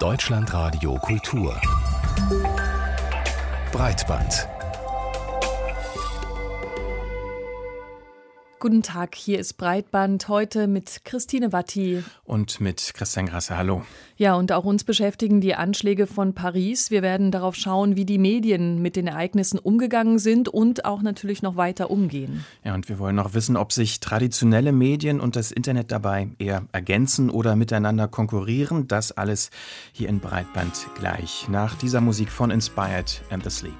Deutschlandradio Kultur. Breitband Guten Tag, hier ist Breitband heute mit Christine Watti. Und mit Christian Grasse, hallo. Ja, und auch uns beschäftigen die Anschläge von Paris. Wir werden darauf schauen, wie die Medien mit den Ereignissen umgegangen sind und auch natürlich noch weiter umgehen. Ja, und wir wollen noch wissen, ob sich traditionelle Medien und das Internet dabei eher ergänzen oder miteinander konkurrieren. Das alles hier in Breitband gleich. Nach dieser Musik von Inspired and the Sleep.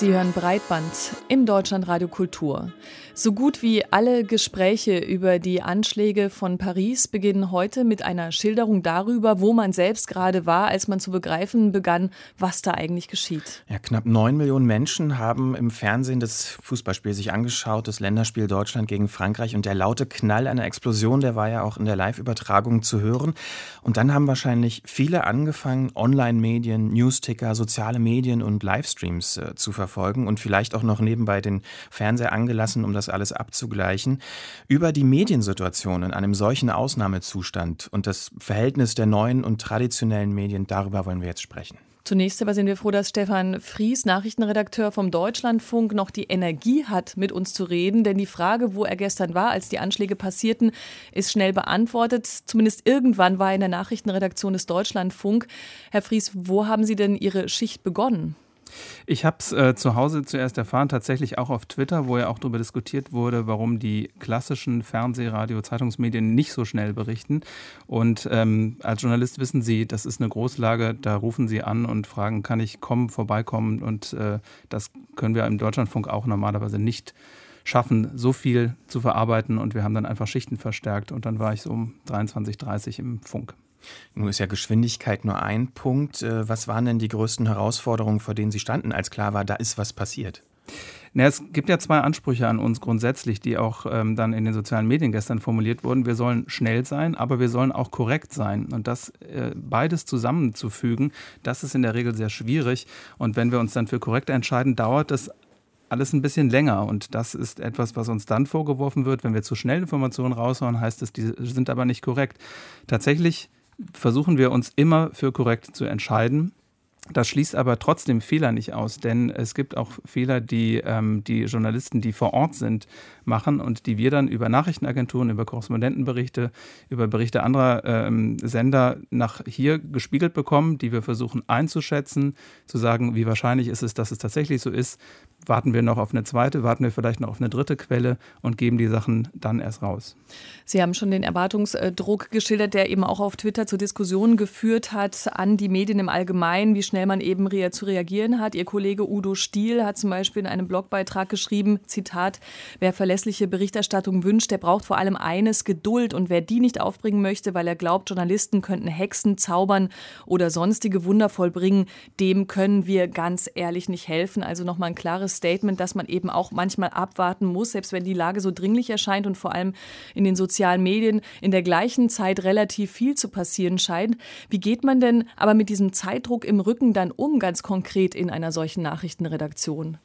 Sie hören Breitband im Deutschlandradio Kultur. So gut wie alle Gespräche über die Anschläge von Paris beginnen heute mit einer Schilderung darüber, wo man selbst gerade war, als man zu begreifen begann, was da eigentlich geschieht. Ja, knapp neun Millionen Menschen haben im Fernsehen das Fußballspiel sich angeschaut, das Länderspiel Deutschland gegen Frankreich und der laute Knall einer Explosion, der war ja auch in der Live-Übertragung zu hören. Und dann haben wahrscheinlich viele angefangen, Online-Medien, Newsticker, soziale Medien und Livestreams äh, zu verfolgen und vielleicht auch noch nebenbei den Fernseher angelassen, um das alles abzugleichen. Über die Mediensituation in einem solchen Ausnahmezustand und das Verhältnis der neuen und traditionellen Medien, darüber wollen wir jetzt sprechen. Zunächst aber sind wir froh, dass Stefan Fries, Nachrichtenredakteur vom Deutschlandfunk, noch die Energie hat, mit uns zu reden. Denn die Frage, wo er gestern war, als die Anschläge passierten, ist schnell beantwortet. Zumindest irgendwann war er in der Nachrichtenredaktion des Deutschlandfunk. Herr Fries, wo haben Sie denn Ihre Schicht begonnen? Ich habe es äh, zu Hause zuerst erfahren, tatsächlich auch auf Twitter, wo ja auch darüber diskutiert wurde, warum die klassischen Fernseh-, Radio-, Zeitungsmedien nicht so schnell berichten. Und ähm, als Journalist wissen Sie, das ist eine Großlage, da rufen Sie an und fragen, kann ich kommen, vorbeikommen? Und äh, das können wir im Deutschlandfunk auch normalerweise nicht schaffen, so viel zu verarbeiten. Und wir haben dann einfach Schichten verstärkt. Und dann war ich so um 23, 30 im Funk. Nun ist ja Geschwindigkeit nur ein Punkt. Äh, was waren denn die größten Herausforderungen, vor denen Sie standen, als klar war, da ist was passiert? Na, es gibt ja zwei Ansprüche an uns grundsätzlich, die auch ähm, dann in den sozialen Medien gestern formuliert wurden. Wir sollen schnell sein, aber wir sollen auch korrekt sein. Und das äh, beides zusammenzufügen, das ist in der Regel sehr schwierig. Und wenn wir uns dann für korrekt entscheiden, dauert das alles ein bisschen länger. Und das ist etwas, was uns dann vorgeworfen wird. Wenn wir zu schnell Informationen raushauen, heißt es, die sind aber nicht korrekt. Tatsächlich versuchen wir uns immer für korrekt zu entscheiden. Das schließt aber trotzdem Fehler nicht aus, denn es gibt auch Fehler, die ähm, die Journalisten, die vor Ort sind, machen und die wir dann über Nachrichtenagenturen, über Korrespondentenberichte, über Berichte anderer ähm, Sender nach hier gespiegelt bekommen, die wir versuchen einzuschätzen, zu sagen, wie wahrscheinlich ist es, dass es tatsächlich so ist. Warten wir noch auf eine zweite, warten wir vielleicht noch auf eine dritte Quelle und geben die Sachen dann erst raus. Sie haben schon den Erwartungsdruck geschildert, der eben auch auf Twitter zu Diskussionen geführt hat an die Medien im Allgemeinen, wie schnell man eben zu reagieren hat. Ihr Kollege Udo Stiel hat zum Beispiel in einem Blogbeitrag geschrieben, Zitat, wer verlässt verlässliche Berichterstattung wünscht, der braucht vor allem eines, Geduld. Und wer die nicht aufbringen möchte, weil er glaubt, Journalisten könnten Hexen zaubern oder sonstige Wunder vollbringen, dem können wir ganz ehrlich nicht helfen. Also nochmal ein klares Statement, dass man eben auch manchmal abwarten muss, selbst wenn die Lage so dringlich erscheint und vor allem in den sozialen Medien in der gleichen Zeit relativ viel zu passieren scheint. Wie geht man denn aber mit diesem Zeitdruck im Rücken dann um, ganz konkret in einer solchen Nachrichtenredaktion?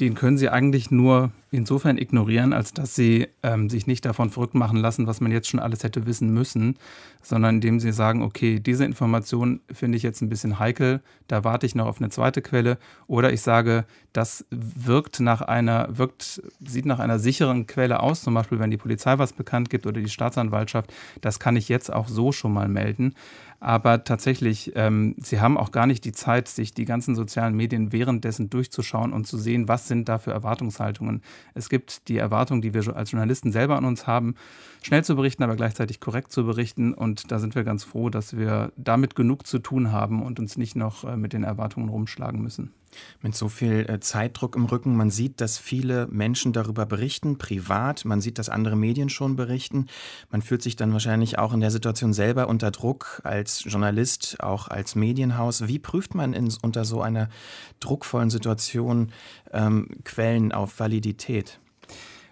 Den können Sie eigentlich nur insofern ignorieren, als dass sie ähm, sich nicht davon verrückt machen lassen, was man jetzt schon alles hätte wissen müssen, sondern indem sie sagen, okay, diese Information finde ich jetzt ein bisschen heikel, da warte ich noch auf eine zweite Quelle. Oder ich sage, das wirkt nach einer, wirkt, sieht nach einer sicheren Quelle aus, zum Beispiel wenn die Polizei was bekannt gibt oder die Staatsanwaltschaft, das kann ich jetzt auch so schon mal melden. Aber tatsächlich, ähm, sie haben auch gar nicht die Zeit, sich die ganzen sozialen Medien währenddessen durchzuschauen und zu sehen, was sind da für Erwartungshaltungen. Es gibt die Erwartung, die wir als Journalisten selber an uns haben, schnell zu berichten, aber gleichzeitig korrekt zu berichten. Und da sind wir ganz froh, dass wir damit genug zu tun haben und uns nicht noch äh, mit den Erwartungen rumschlagen müssen. Mit so viel äh, Zeitdruck im Rücken, man sieht, dass viele Menschen darüber berichten, privat, man sieht, dass andere Medien schon berichten. Man fühlt sich dann wahrscheinlich auch in der Situation selber unter Druck als Journalist, auch als Medienhaus. Wie prüft man in, unter so einer druckvollen Situation ähm, Quellen auf Validität?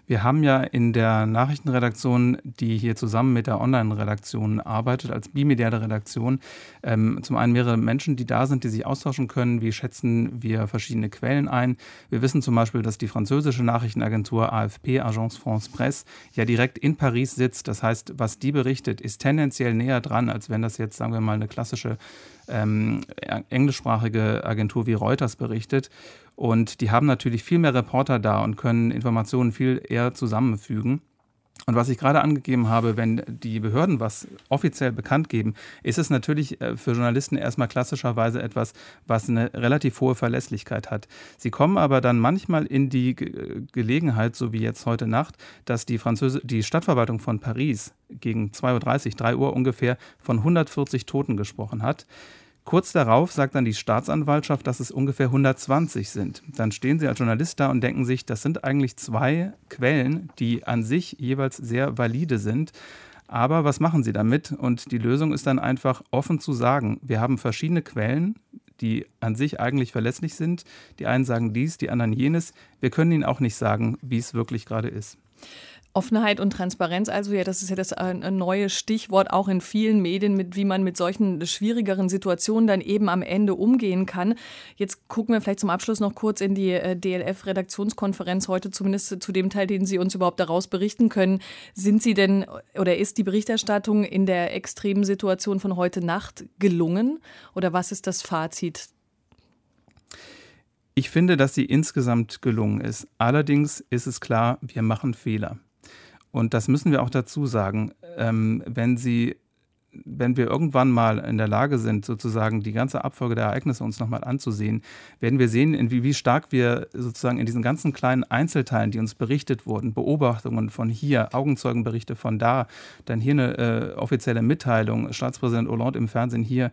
Wir haben ja in der Nachrichtenredaktion, die hier zusammen mit der Online-Redaktion arbeitet, als bimediale Redaktion, ähm, zum einen mehrere Menschen, die da sind, die sich austauschen können. Wie schätzen wir verschiedene Quellen ein? Wir wissen zum Beispiel, dass die französische Nachrichtenagentur AFP, Agence France Presse, ja direkt in Paris sitzt. Das heißt, was die berichtet, ist tendenziell näher dran, als wenn das jetzt, sagen wir mal, eine klassische ähm, englischsprachige Agentur wie Reuters berichtet. Und die haben natürlich viel mehr Reporter da und können Informationen viel eher zusammenfügen. Und was ich gerade angegeben habe, wenn die Behörden was offiziell bekannt geben, ist es natürlich äh, für Journalisten erstmal klassischerweise etwas, was eine relativ hohe Verlässlichkeit hat. Sie kommen aber dann manchmal in die Gelegenheit, so wie jetzt heute Nacht, dass die, Französ die Stadtverwaltung von Paris gegen 2.30 Uhr, 3 Uhr ungefähr von 140 Toten gesprochen hat. Kurz darauf sagt dann die Staatsanwaltschaft, dass es ungefähr 120 sind. Dann stehen Sie als Journalist da und denken sich, das sind eigentlich zwei Quellen, die an sich jeweils sehr valide sind. Aber was machen Sie damit? Und die Lösung ist dann einfach offen zu sagen, wir haben verschiedene Quellen, die an sich eigentlich verlässlich sind. Die einen sagen dies, die anderen jenes. Wir können Ihnen auch nicht sagen, wie es wirklich gerade ist. Offenheit und Transparenz, also ja, das ist ja das äh, neue Stichwort auch in vielen Medien, mit wie man mit solchen schwierigeren Situationen dann eben am Ende umgehen kann. Jetzt gucken wir vielleicht zum Abschluss noch kurz in die äh, DLF-Redaktionskonferenz heute, zumindest zu dem Teil, den Sie uns überhaupt daraus berichten können. Sind Sie denn oder ist die Berichterstattung in der extremen Situation von heute Nacht gelungen? Oder was ist das Fazit ich finde, dass sie insgesamt gelungen ist. Allerdings ist es klar, wir machen Fehler. Und das müssen wir auch dazu sagen. Ähm, wenn sie wenn wir irgendwann mal in der Lage sind, sozusagen die ganze Abfolge der Ereignisse uns nochmal anzusehen, werden wir sehen, wie, wie stark wir sozusagen in diesen ganzen kleinen Einzelteilen, die uns berichtet wurden, Beobachtungen von hier, Augenzeugenberichte von da, dann hier eine äh, offizielle Mitteilung, Staatspräsident Hollande im Fernsehen hier,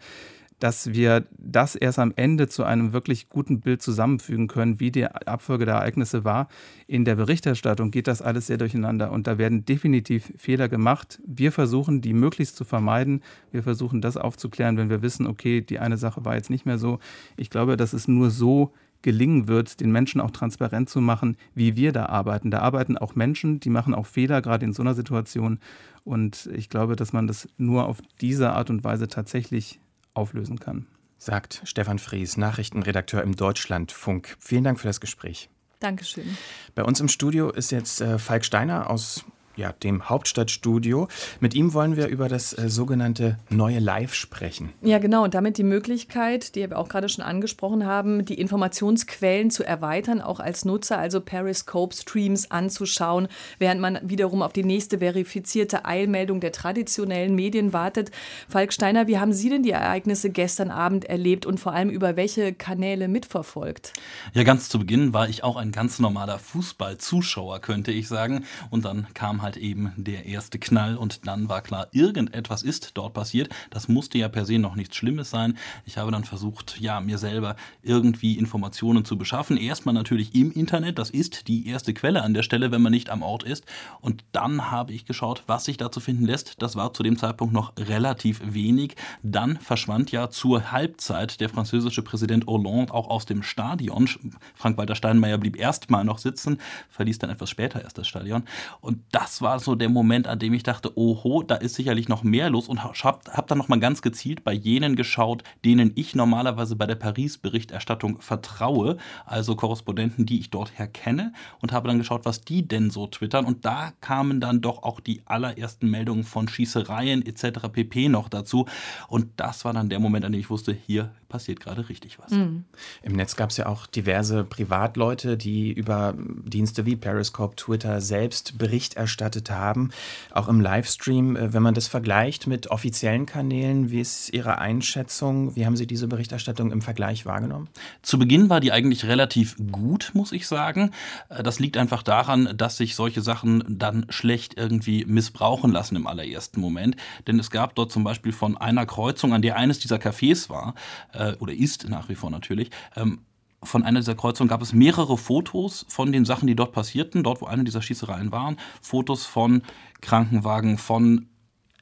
dass wir das erst am Ende zu einem wirklich guten Bild zusammenfügen können, wie die Abfolge der Ereignisse war. In der Berichterstattung geht das alles sehr durcheinander und da werden definitiv Fehler gemacht. Wir versuchen, die möglichst zu vermeiden. Wir versuchen, das aufzuklären, wenn wir wissen, okay, die eine Sache war jetzt nicht mehr so. Ich glaube, dass es nur so gelingen wird, den Menschen auch transparent zu machen, wie wir da arbeiten. Da arbeiten auch Menschen, die machen auch Fehler, gerade in so einer Situation. Und ich glaube, dass man das nur auf diese Art und Weise tatsächlich auflösen kann. Sagt Stefan Fries, Nachrichtenredakteur im Deutschlandfunk. Vielen Dank für das Gespräch. Dankeschön. Bei uns im Studio ist jetzt äh, Falk Steiner aus ja, dem Hauptstadtstudio. Mit ihm wollen wir über das äh, sogenannte neue Live sprechen. Ja, genau. Und damit die Möglichkeit, die wir auch gerade schon angesprochen haben, die Informationsquellen zu erweitern, auch als Nutzer, also Periscope-Streams anzuschauen, während man wiederum auf die nächste verifizierte Eilmeldung der traditionellen Medien wartet. Falk Steiner, wie haben Sie denn die Ereignisse gestern Abend erlebt und vor allem über welche Kanäle mitverfolgt? Ja, ganz zu Beginn war ich auch ein ganz normaler Fußballzuschauer, könnte ich sagen. Und dann kam halt eben der erste Knall und dann war klar, irgendetwas ist dort passiert. Das musste ja per se noch nichts Schlimmes sein. Ich habe dann versucht, ja, mir selber irgendwie Informationen zu beschaffen. Erstmal natürlich im Internet, das ist die erste Quelle an der Stelle, wenn man nicht am Ort ist. Und dann habe ich geschaut, was sich dazu finden lässt. Das war zu dem Zeitpunkt noch relativ wenig. Dann verschwand ja zur Halbzeit der französische Präsident Hollande auch aus dem Stadion. Frank-Walter Steinmeier blieb erstmal noch sitzen, verließ dann etwas später erst das Stadion. Und das das war so der Moment, an dem ich dachte, oho, da ist sicherlich noch mehr los und habe hab dann nochmal ganz gezielt bei jenen geschaut, denen ich normalerweise bei der Paris-Berichterstattung vertraue, also Korrespondenten, die ich dort her kenne und habe dann geschaut, was die denn so twittern und da kamen dann doch auch die allerersten Meldungen von Schießereien etc. pp noch dazu und das war dann der Moment, an dem ich wusste, hier passiert gerade richtig was. Mhm. Im Netz gab es ja auch diverse Privatleute, die über Dienste wie Periscope, Twitter selbst Bericht erstattet haben. Auch im Livestream, äh, wenn man das vergleicht mit offiziellen Kanälen, wie ist Ihre Einschätzung? Wie haben Sie diese Berichterstattung im Vergleich wahrgenommen? Zu Beginn war die eigentlich relativ gut, muss ich sagen. Äh, das liegt einfach daran, dass sich solche Sachen dann schlecht irgendwie missbrauchen lassen im allerersten Moment. Denn es gab dort zum Beispiel von einer Kreuzung, an der eines dieser Cafés war, äh, oder ist nach wie vor natürlich, ähm, von einer dieser Kreuzungen gab es mehrere Fotos von den Sachen, die dort passierten, dort wo eine dieser Schießereien waren. Fotos von Krankenwagen, von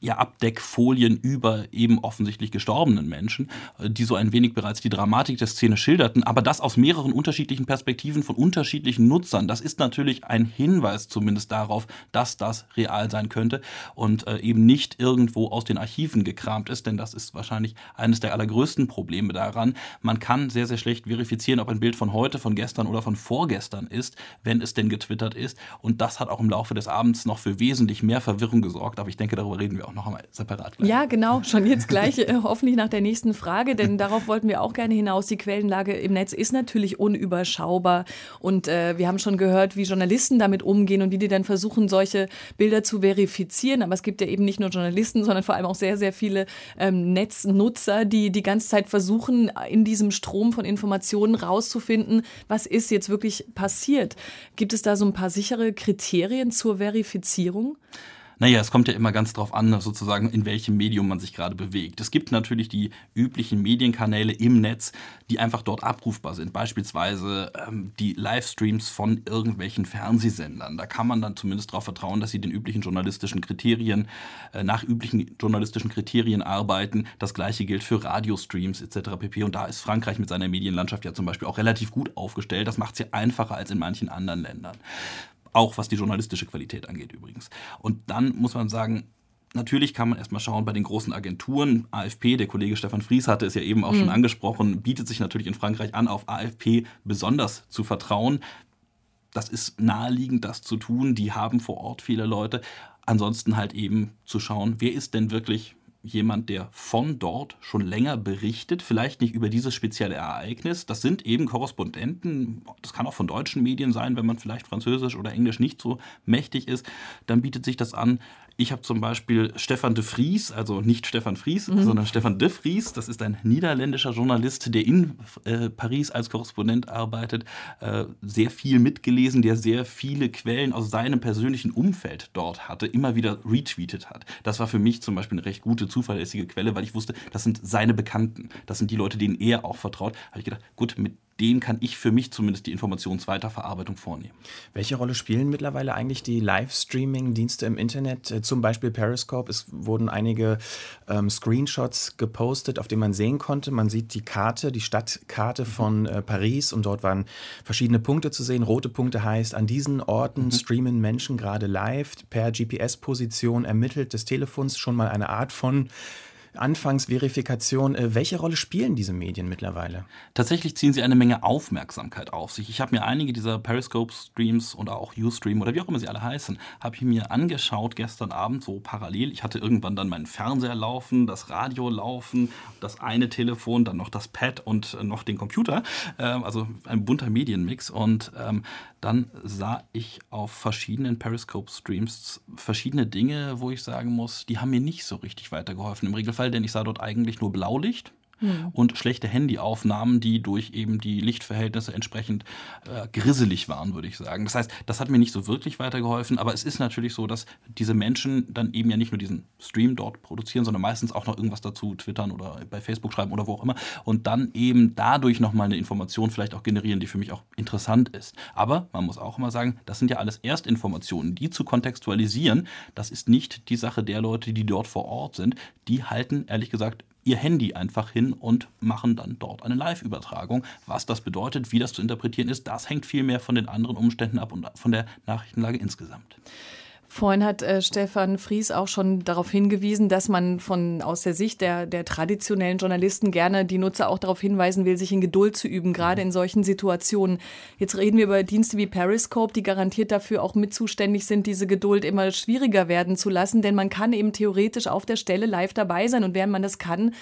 ja, Abdeckfolien über eben offensichtlich gestorbenen Menschen, äh, die so ein wenig bereits die Dramatik der Szene schilderten, aber das aus mehreren unterschiedlichen Perspektiven von unterschiedlichen Nutzern. Das ist natürlich ein Hinweis zumindest darauf, dass das real sein könnte und äh, eben nicht irgendwo aus den Archiven gekramt ist, denn das ist wahrscheinlich eines der allergrößten Probleme daran. Man kann sehr, sehr schlecht verifizieren, ob ein Bild von heute, von gestern oder von vorgestern ist, wenn es denn getwittert ist. Und das hat auch im Laufe des Abends noch für wesentlich mehr Verwirrung gesorgt, aber ich denke, darüber reden wir auch auch noch einmal separat gleich. Ja, genau, schon jetzt gleich, äh, hoffentlich nach der nächsten Frage, denn darauf wollten wir auch gerne hinaus. Die Quellenlage im Netz ist natürlich unüberschaubar und äh, wir haben schon gehört, wie Journalisten damit umgehen und wie die dann versuchen, solche Bilder zu verifizieren. Aber es gibt ja eben nicht nur Journalisten, sondern vor allem auch sehr, sehr viele ähm, Netznutzer, die die ganze Zeit versuchen, in diesem Strom von Informationen rauszufinden, was ist jetzt wirklich passiert. Gibt es da so ein paar sichere Kriterien zur Verifizierung? Naja, es kommt ja immer ganz drauf an, sozusagen, in welchem Medium man sich gerade bewegt. Es gibt natürlich die üblichen Medienkanäle im Netz, die einfach dort abrufbar sind. Beispielsweise ähm, die Livestreams von irgendwelchen Fernsehsendern. Da kann man dann zumindest darauf vertrauen, dass sie den üblichen journalistischen Kriterien, äh, nach üblichen journalistischen Kriterien arbeiten. Das gleiche gilt für Radiostreams etc. pp. Und da ist Frankreich mit seiner Medienlandschaft ja zum Beispiel auch relativ gut aufgestellt. Das macht ja einfacher als in manchen anderen Ländern. Auch was die journalistische Qualität angeht übrigens. Und dann muss man sagen, Natürlich kann man erstmal schauen bei den großen Agenturen. AFP, der Kollege Stefan Fries hatte es ja eben auch mhm. schon angesprochen, bietet sich natürlich in Frankreich an, auf AFP besonders zu vertrauen. Das ist naheliegend, das zu tun. Die haben vor Ort viele Leute. Ansonsten halt eben zu schauen, wer ist denn wirklich jemand, der von dort schon länger berichtet, vielleicht nicht über dieses spezielle Ereignis. Das sind eben Korrespondenten, das kann auch von deutschen Medien sein, wenn man vielleicht Französisch oder Englisch nicht so mächtig ist, dann bietet sich das an, ich habe zum Beispiel Stefan de Vries, also nicht Stefan Vries, mhm. sondern Stefan de Vries. Das ist ein niederländischer Journalist, der in äh, Paris als Korrespondent arbeitet, äh, sehr viel mitgelesen, der sehr viele Quellen aus seinem persönlichen Umfeld dort hatte, immer wieder retweetet hat. Das war für mich zum Beispiel eine recht gute, zuverlässige Quelle, weil ich wusste, das sind seine Bekannten. Das sind die Leute, denen er auch vertraut. Habe ich gedacht, gut, mit den kann ich für mich zumindest die Informationsweiterverarbeitung vornehmen. Welche Rolle spielen mittlerweile eigentlich die Livestreaming-Dienste im Internet, äh, zum Beispiel Periscope? Es wurden einige ähm, Screenshots gepostet, auf denen man sehen konnte, man sieht die Karte, die Stadtkarte von äh, Paris und dort waren verschiedene Punkte zu sehen. Rote Punkte heißt, an diesen Orten mhm. streamen Menschen gerade live per GPS-Position ermittelt des Telefons schon mal eine Art von Anfangsverifikation. Äh, welche Rolle spielen diese Medien mittlerweile? Tatsächlich ziehen sie eine Menge Aufmerksamkeit auf sich. Ich habe mir einige dieser Periscope-Streams oder auch Ustream oder wie auch immer sie alle heißen, habe ich mir angeschaut gestern Abend so parallel. Ich hatte irgendwann dann meinen Fernseher laufen, das Radio laufen, das eine Telefon, dann noch das Pad und äh, noch den Computer. Ähm, also ein bunter Medienmix. Und ähm, dann sah ich auf verschiedenen Periscope-Streams verschiedene Dinge, wo ich sagen muss, die haben mir nicht so richtig weitergeholfen. Im Regelfall Zufall, denn ich sah dort eigentlich nur Blaulicht hm. und schlechte Handyaufnahmen, die durch eben die Lichtverhältnisse entsprechend äh, grisselig waren, würde ich sagen. Das heißt, das hat mir nicht so wirklich weitergeholfen, aber es ist natürlich so, dass diese Menschen dann eben ja nicht nur diesen Stream dort produzieren, sondern meistens auch noch irgendwas dazu twittern oder bei Facebook schreiben oder wo auch immer und dann eben dadurch nochmal eine Information vielleicht auch generieren, die für mich auch interessant ist. Aber man muss auch immer sagen, das sind ja alles Erstinformationen, die zu kontextualisieren, das ist nicht die Sache der Leute, die dort vor Ort sind. Die halten, ehrlich gesagt, ihr Handy einfach hin und machen dann dort eine Live-Übertragung. Was das bedeutet, wie das zu interpretieren ist, das hängt viel mehr von den anderen Umständen ab und von der Nachrichtenlage insgesamt. Vorhin hat äh, Stefan Fries auch schon darauf hingewiesen, dass man von aus der Sicht der, der traditionellen Journalisten gerne die Nutzer auch darauf hinweisen will, sich in Geduld zu üben, gerade in solchen Situationen. Jetzt reden wir über Dienste wie Periscope, die garantiert dafür auch mit zuständig sind, diese Geduld immer schwieriger werden zu lassen, denn man kann eben theoretisch auf der Stelle live dabei sein und während man das kann,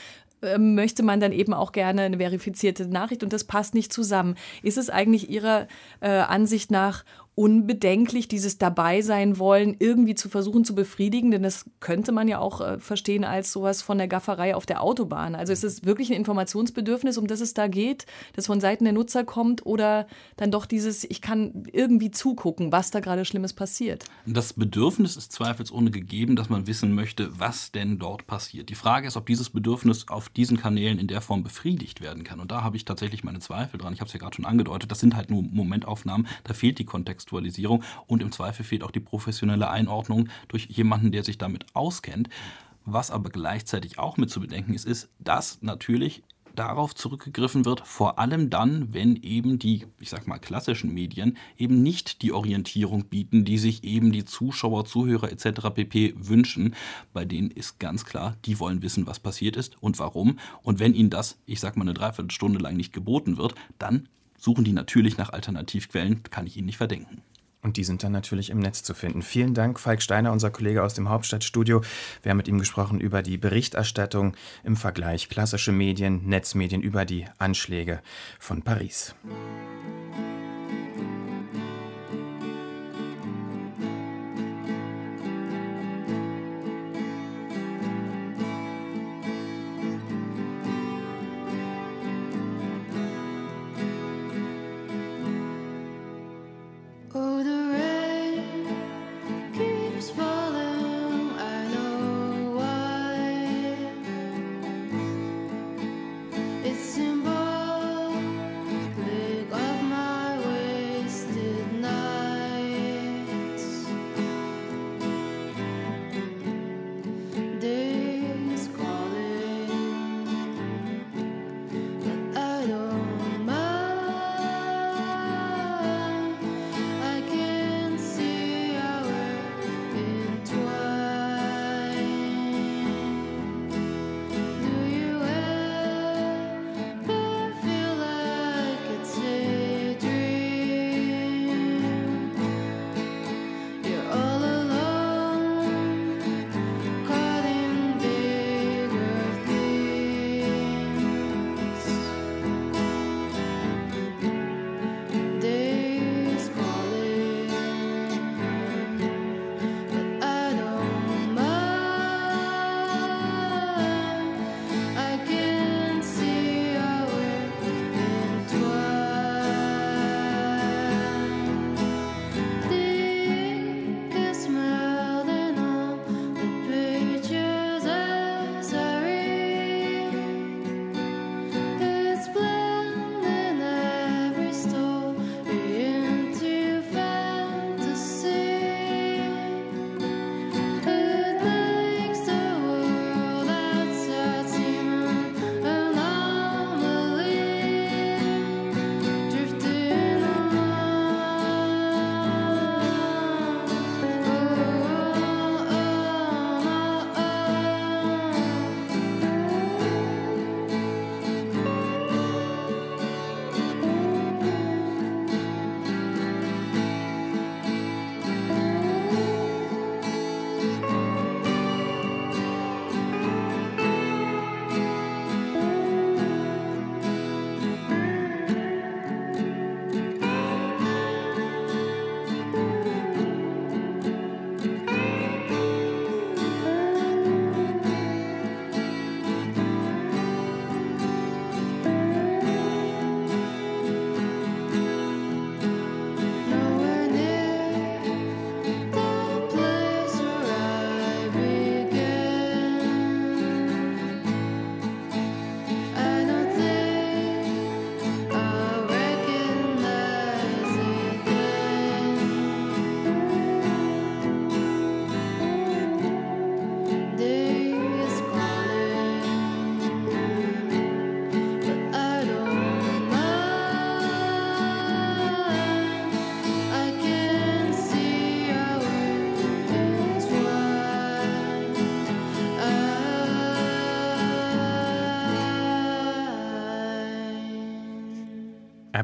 ähm, möchte man dann eben auch gerne eine verifizierte Nachricht und das passt nicht zusammen. Ist es eigentlich Ihrer äh, Ansicht nach unbedenklich, dieses Dabeisein wollen irgendwie zu versuchen zu befriedigen, denn das könnte man ja auch äh, verstehen als sowas von der Gafferei auf der Autobahn. Also ist es wirklich ein Informationsbedürfnis, um das es da geht, das von Seiten der Nutzer kommt oder dann doch dieses, ich kann irgendwie zugucken, was da gerade Schlimmes passiert? Das Bedürfnis ist zweifelsohne gegeben, dass man wissen möchte, was denn dort passiert. Die Frage ist, ob dieses Bedürfnis auf diesen Kanälen in der Form befriedigt werden kann. Und da habe ich tatsächlich meine Zweifel dran. Ich habe es ja gerade schon angedeutet, das sind halt nur Momentaufnahmen, da fehlt die Kontext Kontextualisierung und im Zweifel fehlt auch die professionelle Einordnung durch jemanden, der sich damit auskennt. Was aber gleichzeitig auch mit zu bedenken ist, ist, dass natürlich darauf zurückgegriffen wird, vor allem dann, wenn eben die, ich sag mal, klassischen Medien eben nicht die Orientierung bieten, die sich eben die Zuschauer, Zuhörer etc. pp. wünschen. Bei denen ist ganz klar, die wollen wissen, was passiert ist und warum. Und wenn ihnen das, ich sag mal, eine Dreiviertelstunde lang nicht geboten wird, dann suchen die natürlich nach Alternativquellen, kann ich ihnen nicht verdenken. Und die sind dann natürlich im Netz zu finden. Vielen Dank, Falk Steiner, unser Kollege aus dem Hauptstadtstudio. Wir haben mit ihm gesprochen über die Berichterstattung im Vergleich klassische Medien, Netzmedien über die Anschläge von Paris.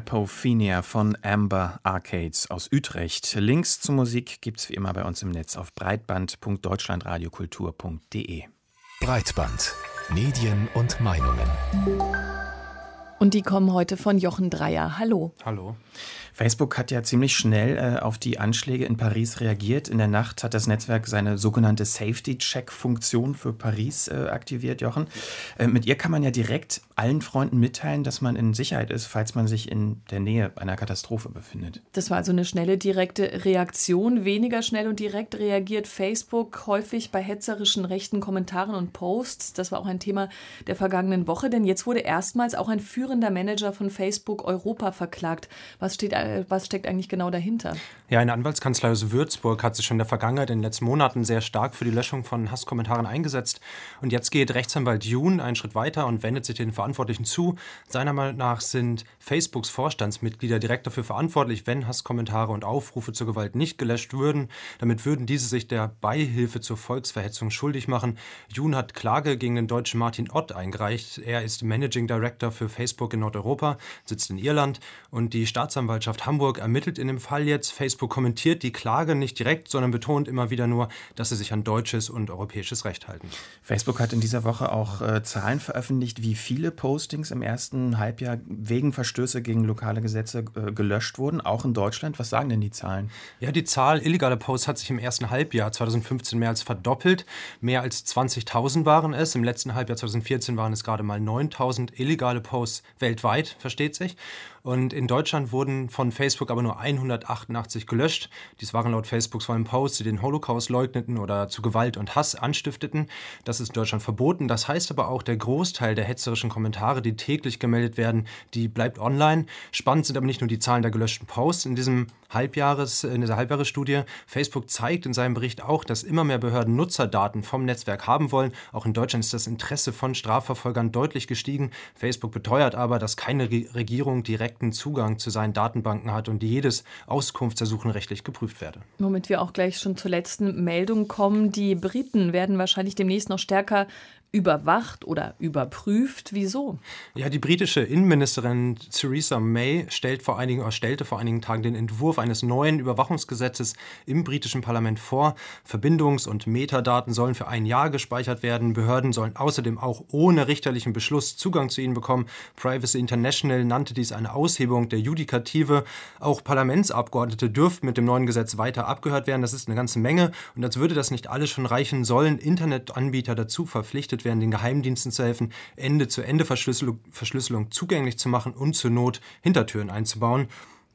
Apophenia von Amber Arcades aus Utrecht. Links zur Musik gibt's wie immer bei uns im Netz auf breitband.deutschlandradiokultur.de. Breitband. Medien und Meinungen. Und die kommen heute von Jochen Dreier. Hallo. Hallo. Facebook hat ja ziemlich schnell äh, auf die Anschläge in Paris reagiert. In der Nacht hat das Netzwerk seine sogenannte Safety-Check-Funktion für Paris äh, aktiviert, Jochen. Äh, mit ihr kann man ja direkt allen Freunden mitteilen, dass man in Sicherheit ist, falls man sich in der Nähe einer Katastrophe befindet. Das war also eine schnelle, direkte Reaktion. Weniger schnell und direkt reagiert Facebook häufig bei hetzerischen rechten Kommentaren und Posts. Das war auch ein Thema der vergangenen Woche, denn jetzt wurde erstmals auch ein führender Manager von Facebook Europa verklagt. Was steht was steckt eigentlich genau dahinter? Ja, eine Anwaltskanzlei aus Würzburg hat sich schon in der Vergangenheit, in den letzten Monaten sehr stark für die Löschung von Hasskommentaren eingesetzt. Und jetzt geht Rechtsanwalt Jun einen Schritt weiter und wendet sich den Verantwortlichen zu. Seiner Meinung nach sind Facebooks Vorstandsmitglieder direkt dafür verantwortlich, wenn Hasskommentare und Aufrufe zur Gewalt nicht gelöscht würden. Damit würden diese sich der Beihilfe zur Volksverhetzung schuldig machen. Jun hat Klage gegen den deutschen Martin Ott eingereicht. Er ist Managing Director für Facebook in Nordeuropa, sitzt in Irland und die Staatsanwaltschaft Staatsanwaltschaft Hamburg ermittelt in dem Fall jetzt. Facebook kommentiert die Klage nicht direkt, sondern betont immer wieder nur, dass sie sich an deutsches und europäisches Recht halten. Facebook hat in dieser Woche auch äh, Zahlen veröffentlicht, wie viele Postings im ersten Halbjahr wegen Verstöße gegen lokale Gesetze äh, gelöscht wurden, auch in Deutschland. Was sagen denn die Zahlen? Ja, die Zahl illegaler Posts hat sich im ersten Halbjahr 2015 mehr als verdoppelt. Mehr als 20.000 waren es. Im letzten Halbjahr 2014 waren es gerade mal 9.000 illegale Posts weltweit, versteht sich. Und in Deutschland wurden von Facebook aber nur 188 gelöscht. Dies waren laut Facebook vor allem Posts, die den Holocaust leugneten oder zu Gewalt und Hass anstifteten. Das ist in Deutschland verboten. Das heißt aber auch, der Großteil der hetzerischen Kommentare, die täglich gemeldet werden, die bleibt online. Spannend sind aber nicht nur die Zahlen der gelöschten Posts. In diesem Halbjahres, in dieser Halbjahresstudie, Facebook zeigt in seinem Bericht auch, dass immer mehr Behörden Nutzerdaten vom Netzwerk haben wollen. Auch in Deutschland ist das Interesse von Strafverfolgern deutlich gestiegen. Facebook beteuert aber, dass keine Regierung direkt direkten Zugang zu seinen Datenbanken hat und jedes Auskunftsersuchen rechtlich geprüft werde. Womit wir auch gleich schon zur letzten Meldung kommen. Die Briten werden wahrscheinlich demnächst noch stärker überwacht oder überprüft. Wieso? Ja, die britische Innenministerin Theresa May stellt vor einigen, stellte vor einigen Tagen den Entwurf eines neuen Überwachungsgesetzes im britischen Parlament vor. Verbindungs- und Metadaten sollen für ein Jahr gespeichert werden. Behörden sollen außerdem auch ohne richterlichen Beschluss Zugang zu ihnen bekommen. Privacy International nannte dies eine Aushebung der Judikative. Auch Parlamentsabgeordnete dürften mit dem neuen Gesetz weiter abgehört werden. Das ist eine ganze Menge. Und als würde das nicht alles schon reichen, sollen Internetanbieter dazu verpflichtet verpflichtet werden, den Geheimdiensten zu helfen, Ende-zu-Ende-Verschlüsselung Verschlüsselung zugänglich zu machen und zur Not Hintertüren einzubauen.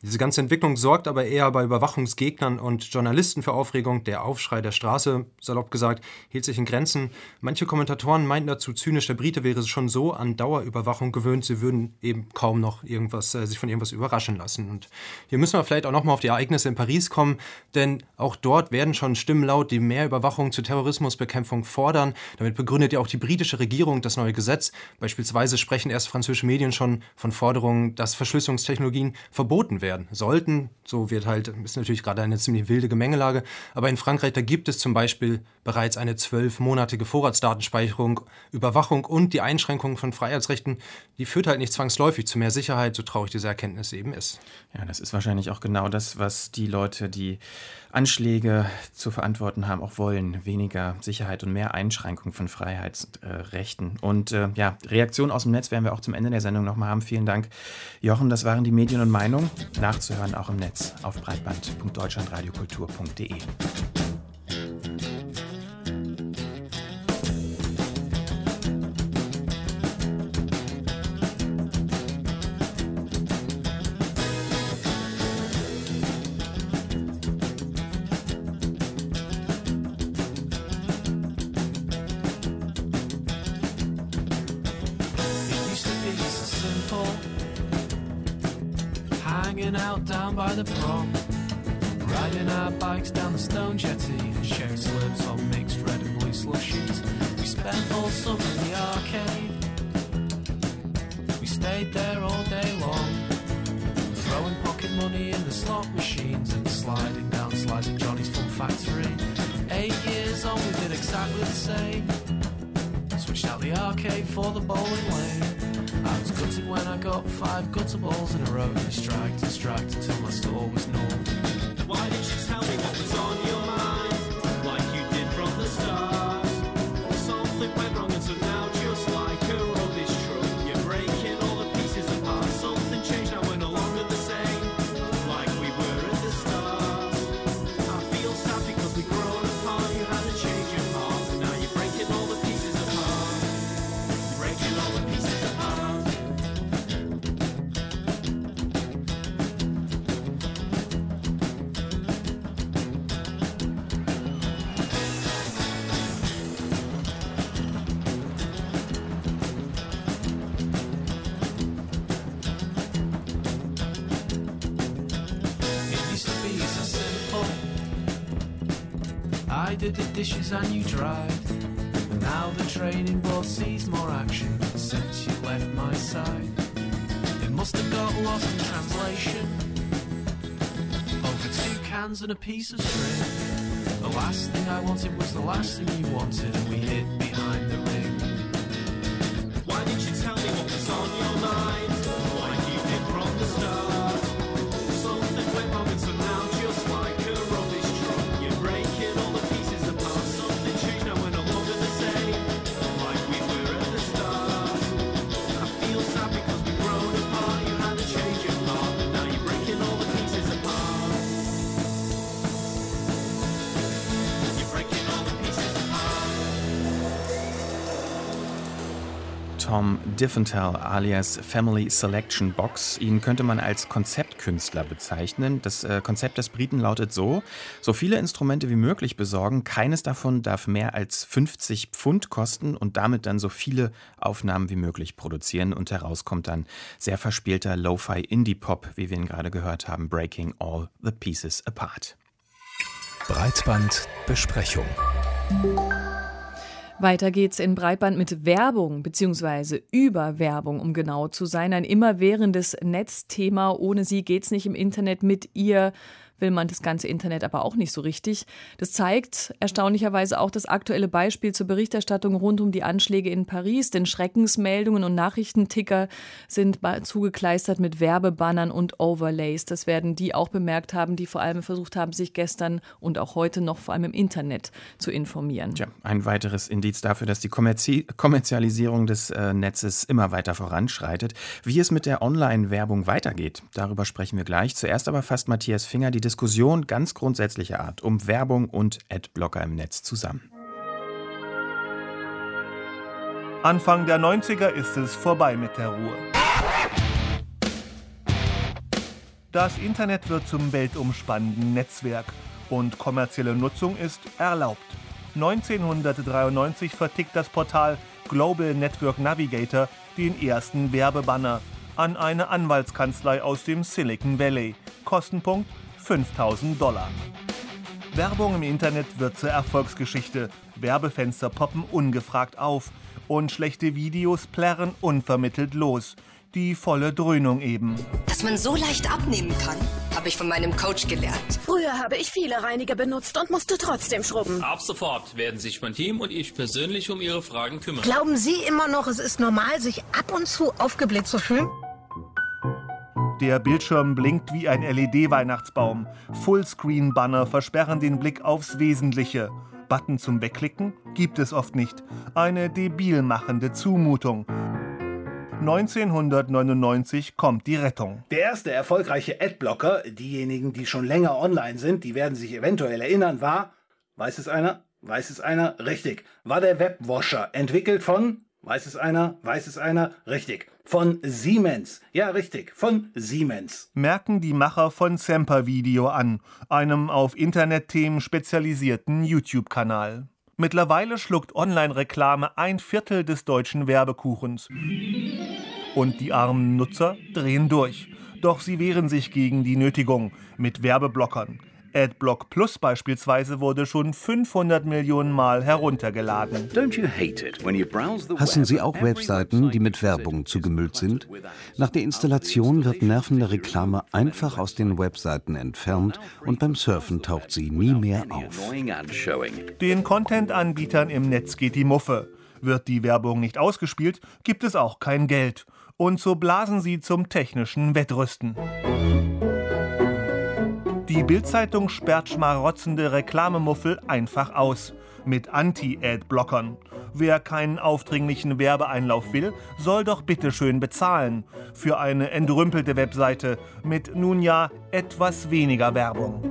Diese ganze Entwicklung sorgt aber eher bei Überwachungsgegnern und Journalisten für Aufregung. Der Aufschrei der Straße, salopp gesagt, hielt sich in Grenzen. Manche Kommentatoren meinten dazu, zynisch, der Brite wäre schon so an Dauerüberwachung gewöhnt, sie würden eben kaum noch irgendwas, äh, sich von irgendwas überraschen lassen. Und hier müssen wir vielleicht auch nochmal auf die Ereignisse in Paris kommen, denn auch dort werden schon Stimmen laut, die mehr Überwachung zur Terrorismusbekämpfung fordern. Damit begründet ja auch die britische Regierung das neue Gesetz. Beispielsweise sprechen erst französische Medien schon von Forderungen, dass Verschlüsselungstechnologien verboten werden werden sollten. So wird halt, ist natürlich gerade eine ziemlich wilde Gemengelage. Aber in Frankreich, da gibt es zum Beispiel bereits eine zwölfmonatige Vorratsdatenspeicherung, Überwachung und die Einschränkung von Freiheitsrechten. Die führt halt nicht zwangsläufig zu mehr Sicherheit, so traurig diese Erkenntnis eben ist. Ja, das ist wahrscheinlich auch genau das, was die Leute, die Anschläge zu verantworten haben, auch wollen. Weniger Sicherheit und mehr Einschränkung von Freiheitsrechten. Und äh, ja, Reaktionen aus dem Netz werden wir auch zum Ende der Sendung nochmal haben. Vielen Dank, Jochen. Das waren die Medien und Meinungen. Nachzuhören auch im Netz auf breitband.deutschlandradiokultur.de. did the dishes and you dried. And now the training board sees more action since you left my side. It must have got lost in translation. Over two cans and a piece of string. The last thing I wanted was the last thing you wanted, and we hid Tom Diffenthal alias Family Selection Box. Ihn könnte man als Konzeptkünstler bezeichnen. Das äh, Konzept des Briten lautet so: So viele Instrumente wie möglich besorgen. Keines davon darf mehr als 50 Pfund kosten und damit dann so viele Aufnahmen wie möglich produzieren. Und heraus kommt dann sehr verspielter Lo-Fi Indie-Pop, wie wir ihn gerade gehört haben: Breaking All the Pieces Apart. Breitbandbesprechung. Weiter geht's in Breitband mit Werbung bzw. Überwerbung, um genau zu sein. Ein immerwährendes Netzthema. Ohne sie geht's nicht im Internet. Mit ihr will man das ganze Internet aber auch nicht so richtig. Das zeigt erstaunlicherweise auch das aktuelle Beispiel zur Berichterstattung rund um die Anschläge in Paris. Denn Schreckensmeldungen und Nachrichtenticker sind zugekleistert mit Werbebannern und Overlays. Das werden die auch bemerkt haben, die vor allem versucht haben, sich gestern und auch heute noch vor allem im Internet zu informieren. Tja, ein weiteres Indiz dafür, dass die Kommerzi Kommerzialisierung des äh, Netzes immer weiter voranschreitet. Wie es mit der Online-Werbung weitergeht, darüber sprechen wir gleich. Zuerst aber fasst Matthias Finger die Diskussion ganz grundsätzlicher Art um Werbung und Adblocker im Netz zusammen. Anfang der 90er ist es vorbei mit der Ruhe. Das Internet wird zum weltumspannenden Netzwerk und kommerzielle Nutzung ist erlaubt. 1993 vertickt das Portal Global Network Navigator den ersten Werbebanner an eine Anwaltskanzlei aus dem Silicon Valley. Kostenpunkt 5000 Dollar. Werbung im Internet wird zur Erfolgsgeschichte. Werbefenster poppen ungefragt auf und schlechte Videos plärren unvermittelt los. Die volle Dröhnung eben. Dass man so leicht abnehmen kann, habe ich von meinem Coach gelernt. Früher habe ich viele Reiniger benutzt und musste trotzdem schrubben. Ab sofort werden sich mein Team und ich persönlich um Ihre Fragen kümmern. Glauben Sie immer noch, es ist normal, sich ab und zu aufgebläht zu fühlen? Der Bildschirm blinkt wie ein LED-Weihnachtsbaum. Fullscreen-Banner versperren den Blick aufs Wesentliche. Button zum Wegklicken gibt es oft nicht. Eine debilmachende Zumutung. 1999 kommt die Rettung. Der erste erfolgreiche Adblocker, diejenigen, die schon länger online sind, die werden sich eventuell erinnern, war, weiß es einer? Weiß es einer? Richtig. War der Webwasher, entwickelt von, weiß es einer? Weiß es einer? Richtig. Von Siemens. Ja, richtig. Von Siemens. Merken die Macher von Semper Video an, einem auf Internetthemen spezialisierten YouTube-Kanal. Mittlerweile schluckt Online-Reklame ein Viertel des deutschen Werbekuchens. Und die armen Nutzer drehen durch. Doch sie wehren sich gegen die Nötigung mit Werbeblockern. AdBlock Plus beispielsweise wurde schon 500 Millionen Mal heruntergeladen. Hassen Sie auch Webseiten, die mit Werbung zugemüllt sind? Nach der Installation wird nervende Reklame einfach aus den Webseiten entfernt und beim Surfen taucht sie nie mehr auf. Den Content-Anbietern im Netz geht die Muffe. Wird die Werbung nicht ausgespielt, gibt es auch kein Geld. Und so blasen sie zum technischen Wettrüsten. Die Bildzeitung sperrt schmarotzende Reklamemuffel einfach aus mit Anti-Ad-Blockern. Wer keinen aufdringlichen Werbeeinlauf will, soll doch bitteschön bezahlen für eine entrümpelte Webseite mit nun ja etwas weniger Werbung.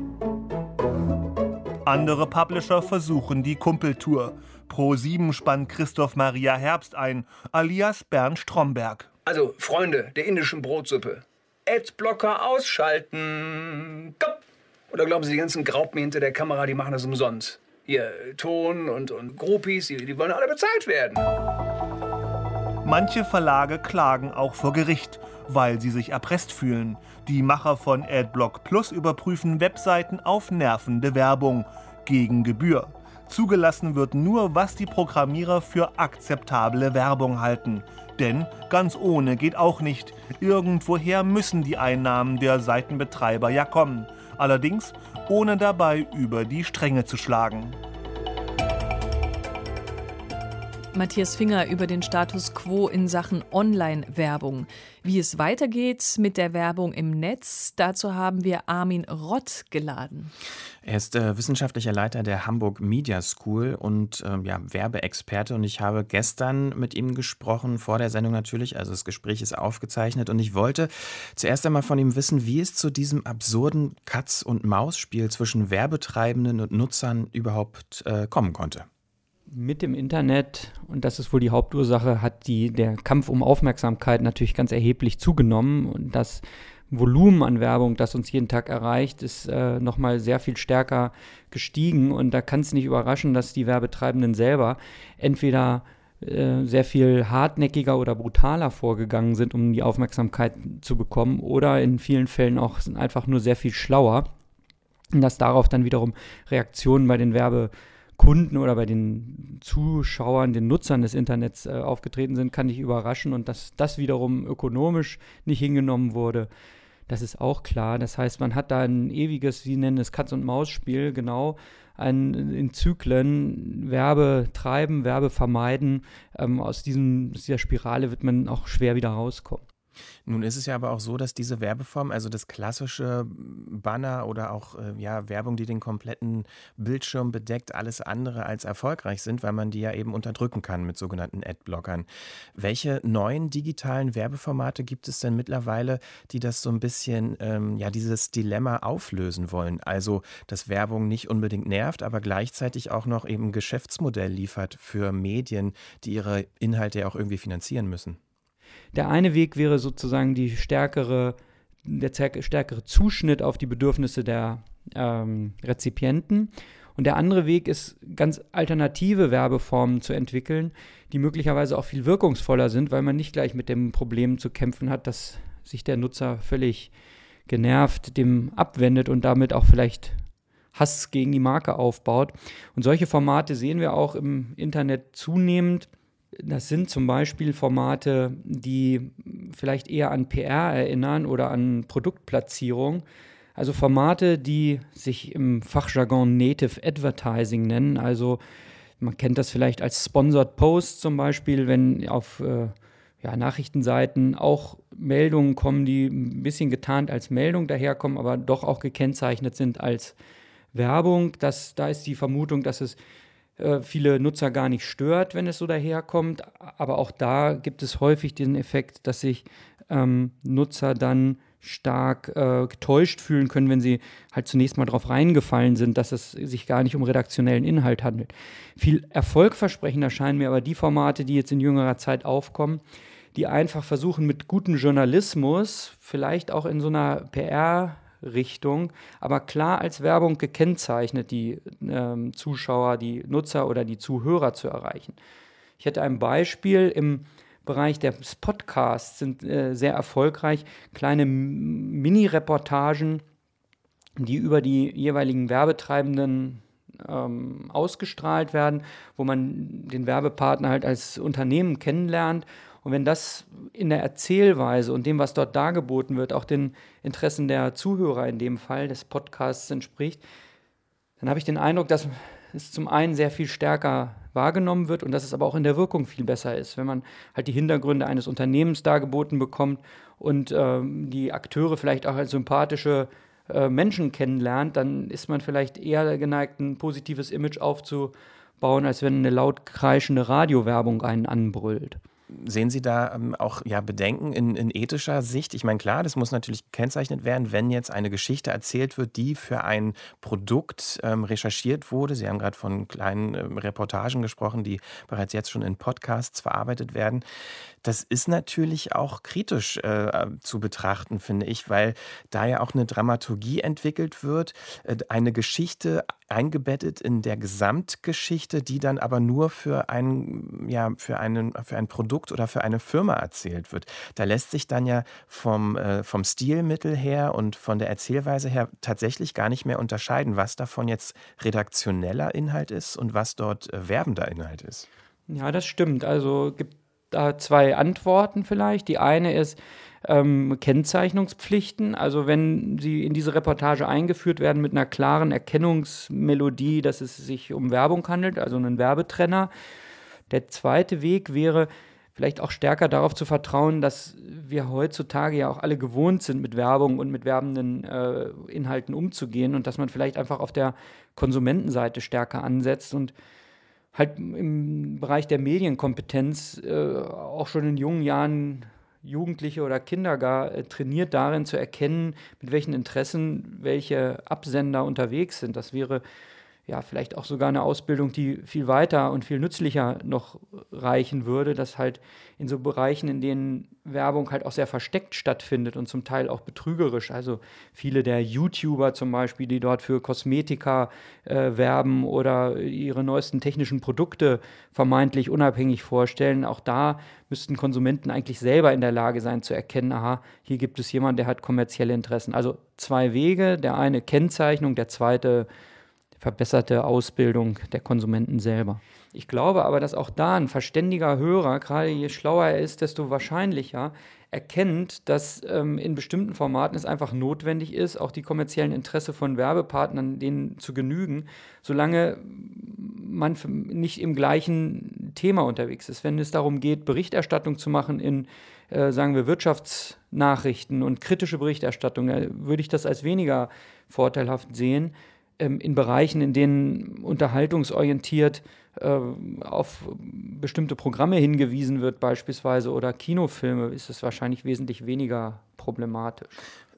Andere Publisher versuchen die Kumpeltour. Pro 7 spannt Christoph Maria Herbst ein, alias Bernd Stromberg. Also, Freunde der indischen Brotsuppe, Adblocker ausschalten. Komm! Oder glauben Sie, die ganzen Graupen hinter der Kamera, die machen das umsonst? Hier, Ton und, und Groupies, die, die wollen alle bezahlt werden. Manche Verlage klagen auch vor Gericht, weil sie sich erpresst fühlen. Die Macher von Adblock Plus überprüfen Webseiten auf nervende Werbung gegen Gebühr. Zugelassen wird nur, was die Programmierer für akzeptable Werbung halten. Denn ganz ohne geht auch nicht. Irgendwoher müssen die Einnahmen der Seitenbetreiber ja kommen allerdings ohne dabei über die Stränge zu schlagen. Matthias Finger über den Status quo in Sachen Online-Werbung. Wie es weitergeht mit der Werbung im Netz, dazu haben wir Armin Rott geladen. Er ist äh, wissenschaftlicher Leiter der Hamburg Media School und äh, ja, Werbeexperte. Und ich habe gestern mit ihm gesprochen, vor der Sendung natürlich. Also das Gespräch ist aufgezeichnet. Und ich wollte zuerst einmal von ihm wissen, wie es zu diesem absurden Katz- und Maus-Spiel zwischen Werbetreibenden und Nutzern überhaupt äh, kommen konnte mit dem Internet, und das ist wohl die Hauptursache, hat die, der Kampf um Aufmerksamkeit natürlich ganz erheblich zugenommen. Und das Volumen an Werbung, das uns jeden Tag erreicht, ist äh, nochmal sehr viel stärker gestiegen. Und da kann es nicht überraschen, dass die Werbetreibenden selber entweder äh, sehr viel hartnäckiger oder brutaler vorgegangen sind, um die Aufmerksamkeit zu bekommen, oder in vielen Fällen auch einfach nur sehr viel schlauer. Dass darauf dann wiederum Reaktionen bei den Werbe Kunden oder bei den Zuschauern, den Nutzern des Internets äh, aufgetreten sind, kann dich überraschen. Und dass das wiederum ökonomisch nicht hingenommen wurde, das ist auch klar. Das heißt, man hat da ein ewiges, Sie nennen es Katz-und-Maus-Spiel, genau, ein, in Zyklen Werbe treiben, Werbe vermeiden. Ähm, aus, diesem, aus dieser Spirale wird man auch schwer wieder rauskommen. Nun ist es ja aber auch so, dass diese Werbeform, also das klassische Banner oder auch äh, ja, Werbung, die den kompletten Bildschirm bedeckt, alles andere als erfolgreich sind, weil man die ja eben unterdrücken kann mit sogenannten Adblockern. Welche neuen digitalen Werbeformate gibt es denn mittlerweile, die das so ein bisschen, ähm, ja, dieses Dilemma auflösen wollen? Also, dass Werbung nicht unbedingt nervt, aber gleichzeitig auch noch eben Geschäftsmodell liefert für Medien, die ihre Inhalte ja auch irgendwie finanzieren müssen. Der eine Weg wäre sozusagen die stärkere, der stärkere Zuschnitt auf die Bedürfnisse der ähm, Rezipienten. Und der andere Weg ist, ganz alternative Werbeformen zu entwickeln, die möglicherweise auch viel wirkungsvoller sind, weil man nicht gleich mit dem Problem zu kämpfen hat, dass sich der Nutzer völlig genervt dem abwendet und damit auch vielleicht Hass gegen die Marke aufbaut. Und solche Formate sehen wir auch im Internet zunehmend. Das sind zum Beispiel Formate, die vielleicht eher an PR erinnern oder an Produktplatzierung. Also Formate, die sich im Fachjargon Native Advertising nennen. Also man kennt das vielleicht als Sponsored Post zum Beispiel, wenn auf äh, ja, Nachrichtenseiten auch Meldungen kommen, die ein bisschen getarnt als Meldung daherkommen, aber doch auch gekennzeichnet sind als Werbung. Das, da ist die Vermutung, dass es viele Nutzer gar nicht stört, wenn es so daherkommt. Aber auch da gibt es häufig den Effekt, dass sich ähm, Nutzer dann stark äh, getäuscht fühlen können, wenn sie halt zunächst mal darauf reingefallen sind, dass es sich gar nicht um redaktionellen Inhalt handelt. Viel erfolgversprechender scheinen mir aber die Formate, die jetzt in jüngerer Zeit aufkommen, die einfach versuchen, mit gutem Journalismus, vielleicht auch in so einer PR- Richtung, aber klar als Werbung gekennzeichnet, die ähm, Zuschauer, die Nutzer oder die Zuhörer zu erreichen. Ich hätte ein Beispiel im Bereich des Podcasts sind äh, sehr erfolgreich kleine Mini-Reportagen, die über die jeweiligen Werbetreibenden ähm, ausgestrahlt werden, wo man den Werbepartner halt als Unternehmen kennenlernt und wenn das in der Erzählweise und dem, was dort dargeboten wird, auch den Interessen der Zuhörer in dem Fall des Podcasts entspricht, dann habe ich den Eindruck, dass es zum einen sehr viel stärker wahrgenommen wird und dass es aber auch in der Wirkung viel besser ist, wenn man halt die Hintergründe eines Unternehmens dargeboten bekommt und ähm, die Akteure vielleicht auch als sympathische äh, Menschen kennenlernt, dann ist man vielleicht eher geneigt, ein positives Image aufzubauen, als wenn eine laut kreischende Radiowerbung einen anbrüllt. Sehen Sie da ähm, auch ja, Bedenken in, in, ethischer Sicht? Ich meine, klar, das muss natürlich gekennzeichnet werden, wenn jetzt eine Geschichte erzählt wird, die für ein Produkt ähm, recherchiert wurde. Sie haben gerade von kleinen ähm, Reportagen gesprochen, die bereits jetzt schon in Podcasts verarbeitet werden. Das ist natürlich auch kritisch äh, zu betrachten, finde ich, weil da ja auch eine Dramaturgie entwickelt wird, äh, eine Geschichte eingebettet in der Gesamtgeschichte, die dann aber nur für ein, ja, für einen, für ein Produkt oder für eine Firma erzählt wird. Da lässt sich dann ja vom, äh, vom Stilmittel her und von der Erzählweise her tatsächlich gar nicht mehr unterscheiden, was davon jetzt redaktioneller Inhalt ist und was dort äh, werbender Inhalt ist. Ja, das stimmt. Also gibt da zwei Antworten vielleicht. Die eine ist ähm, Kennzeichnungspflichten. Also wenn sie in diese Reportage eingeführt werden mit einer klaren Erkennungsmelodie, dass es sich um Werbung handelt, also einen Werbetrenner. Der zweite Weg wäre, vielleicht auch stärker darauf zu vertrauen, dass wir heutzutage ja auch alle gewohnt sind, mit Werbung und mit werbenden äh, Inhalten umzugehen und dass man vielleicht einfach auf der Konsumentenseite stärker ansetzt und halt im Bereich der Medienkompetenz äh, auch schon in jungen Jahren Jugendliche oder Kinder gar äh, trainiert darin zu erkennen, mit welchen Interessen welche Absender unterwegs sind. Das wäre ja, vielleicht auch sogar eine Ausbildung, die viel weiter und viel nützlicher noch reichen würde, dass halt in so Bereichen, in denen Werbung halt auch sehr versteckt stattfindet und zum Teil auch betrügerisch. Also viele der YouTuber zum Beispiel, die dort für Kosmetika äh, werben oder ihre neuesten technischen Produkte vermeintlich unabhängig vorstellen, auch da müssten Konsumenten eigentlich selber in der Lage sein zu erkennen, aha, hier gibt es jemanden, der hat kommerzielle Interessen. Also zwei Wege, der eine Kennzeichnung, der zweite verbesserte Ausbildung der Konsumenten selber. Ich glaube aber, dass auch da ein verständiger Hörer, gerade je schlauer er ist, desto wahrscheinlicher erkennt, dass ähm, in bestimmten Formaten es einfach notwendig ist, auch die kommerziellen Interesse von Werbepartnern denen zu genügen, solange man nicht im gleichen Thema unterwegs ist. Wenn es darum geht, Berichterstattung zu machen in, äh, sagen wir, Wirtschaftsnachrichten und kritische Berichterstattung, würde ich das als weniger vorteilhaft sehen in Bereichen, in denen unterhaltungsorientiert äh, auf bestimmte Programme hingewiesen wird, beispielsweise oder Kinofilme, ist es wahrscheinlich wesentlich weniger problematisch.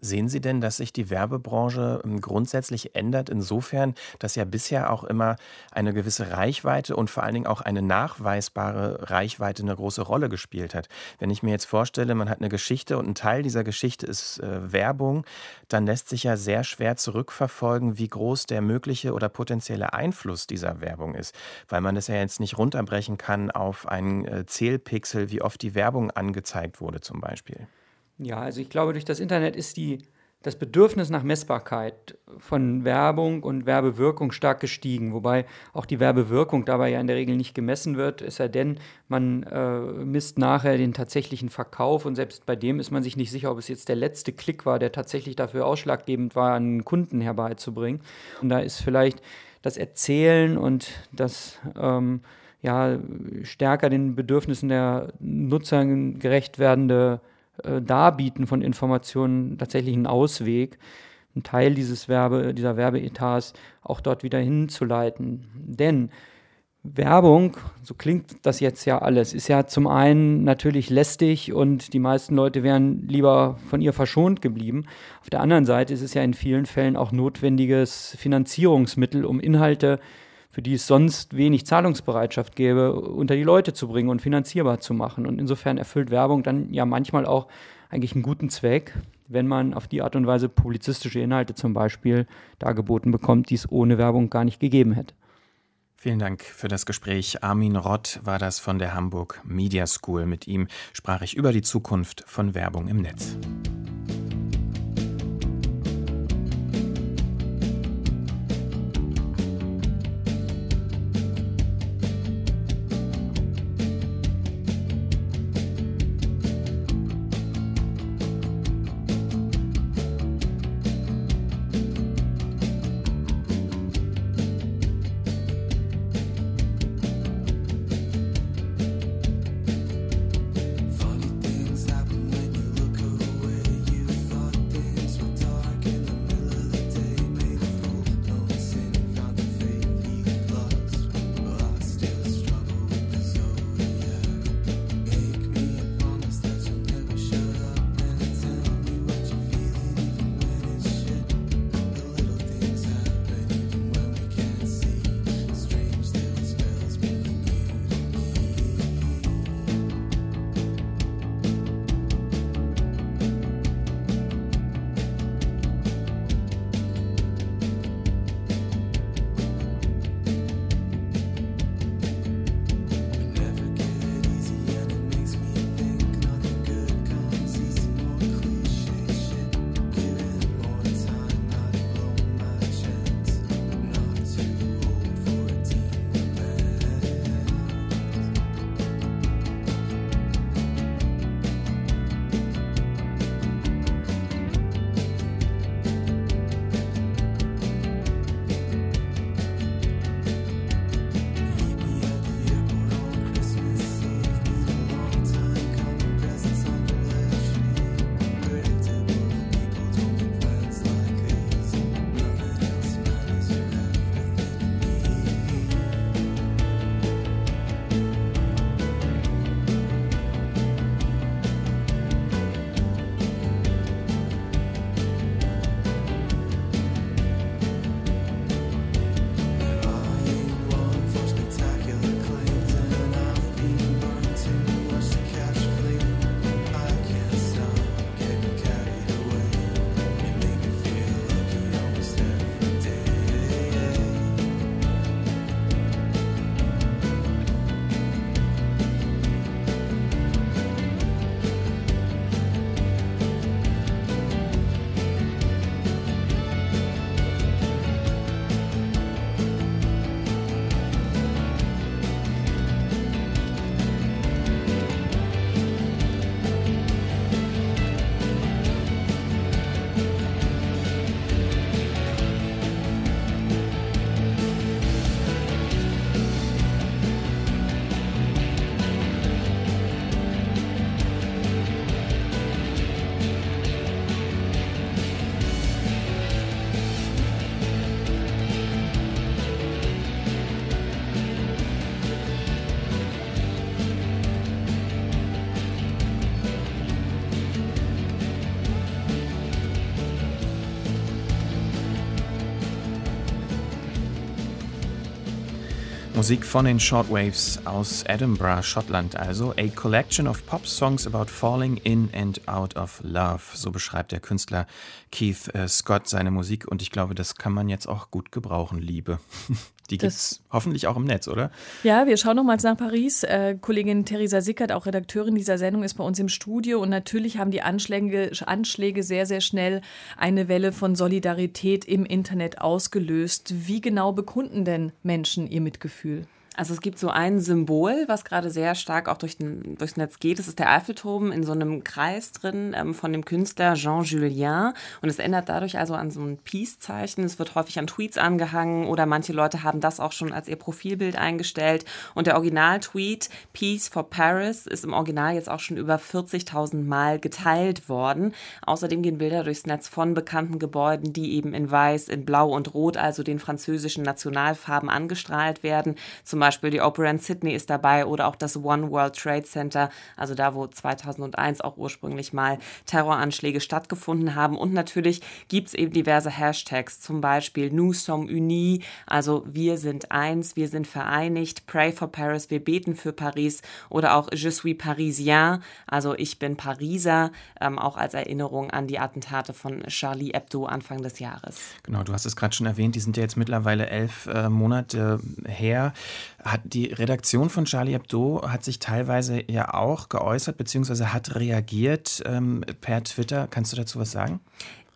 Sehen Sie denn, dass sich die Werbebranche ähm, grundsätzlich ändert, insofern, dass ja bisher auch immer eine gewisse Reichweite und vor allen Dingen auch eine nachweisbare Reichweite eine große Rolle gespielt hat? Wenn ich mir jetzt vorstelle, man hat eine Geschichte und ein Teil dieser Geschichte ist äh, Werbung, dann lässt sich ja sehr schwer zurückverfolgen, wie groß der mögliche oder potenzielle Einfluss dieser Werbung ist, weil man das ja jetzt nicht runterbrechen kann auf einen äh, Zählpixel, wie oft die Werbung angezeigt wurde zum Beispiel. Ja, also ich glaube, durch das Internet ist die, das Bedürfnis nach Messbarkeit von Werbung und Werbewirkung stark gestiegen, wobei auch die Werbewirkung dabei ja in der Regel nicht gemessen wird, es sei denn, man äh, misst nachher den tatsächlichen Verkauf und selbst bei dem ist man sich nicht sicher, ob es jetzt der letzte Klick war, der tatsächlich dafür ausschlaggebend war, einen Kunden herbeizubringen. Und da ist vielleicht das Erzählen und das ähm, ja, stärker den Bedürfnissen der Nutzer gerecht werdende äh, Darbieten von Informationen tatsächlich einen Ausweg, einen Teil dieses Werbe, dieser Werbeetats auch dort wieder hinzuleiten. Denn Werbung, so klingt das jetzt ja alles, ist ja zum einen natürlich lästig und die meisten Leute wären lieber von ihr verschont geblieben. Auf der anderen Seite ist es ja in vielen Fällen auch notwendiges Finanzierungsmittel, um Inhalte für die es sonst wenig Zahlungsbereitschaft gäbe, unter die Leute zu bringen und finanzierbar zu machen. Und insofern erfüllt Werbung dann ja manchmal auch eigentlich einen guten Zweck, wenn man auf die Art und Weise publizistische Inhalte zum Beispiel dargeboten bekommt, die es ohne Werbung gar nicht gegeben hätte. Vielen Dank für das Gespräch. Armin Rott war das von der Hamburg Media School. Mit ihm sprach ich über die Zukunft von Werbung im Netz. Musik von den Shortwaves aus Edinburgh, Schottland also. A collection of pop songs about falling in and out of love. So beschreibt der Künstler Keith äh, Scott seine Musik und ich glaube, das kann man jetzt auch gut gebrauchen, Liebe. Die gibt es hoffentlich auch im Netz, oder? Ja, wir schauen nochmals nach Paris. Äh, Kollegin Theresa Sickert, auch Redakteurin dieser Sendung, ist bei uns im Studio. Und natürlich haben die Anschläge, Anschläge sehr, sehr schnell eine Welle von Solidarität im Internet ausgelöst. Wie genau bekunden denn Menschen ihr Mitgefühl? Also es gibt so ein Symbol, was gerade sehr stark auch durch den, durchs Netz geht. Das ist der Eiffelturm in so einem Kreis drin ähm, von dem Künstler Jean Julien. Und es ändert dadurch also an so ein Peace-Zeichen. Es wird häufig an Tweets angehangen oder manche Leute haben das auch schon als ihr Profilbild eingestellt. Und der Original-Tweet Peace for Paris ist im Original jetzt auch schon über 40.000 Mal geteilt worden. Außerdem gehen Bilder durchs Netz von bekannten Gebäuden, die eben in Weiß, in Blau und Rot, also den französischen Nationalfarben angestrahlt werden. Zum Beispiel die Opera in Sydney ist dabei oder auch das One World Trade Center, also da, wo 2001 auch ursprünglich mal Terroranschläge stattgefunden haben. Und natürlich gibt es eben diverse Hashtags, zum Beispiel Nous sommes unis, also wir sind eins, wir sind vereinigt, Pray for Paris, wir beten für Paris oder auch Je suis Parisien, also ich bin Pariser, ähm, auch als Erinnerung an die Attentate von Charlie Hebdo Anfang des Jahres. Genau, du hast es gerade schon erwähnt, die sind ja jetzt mittlerweile elf äh, Monate her. Hat die Redaktion von Charlie Hebdo hat sich teilweise ja auch geäußert bzw. hat reagiert ähm, per Twitter. Kannst du dazu was sagen?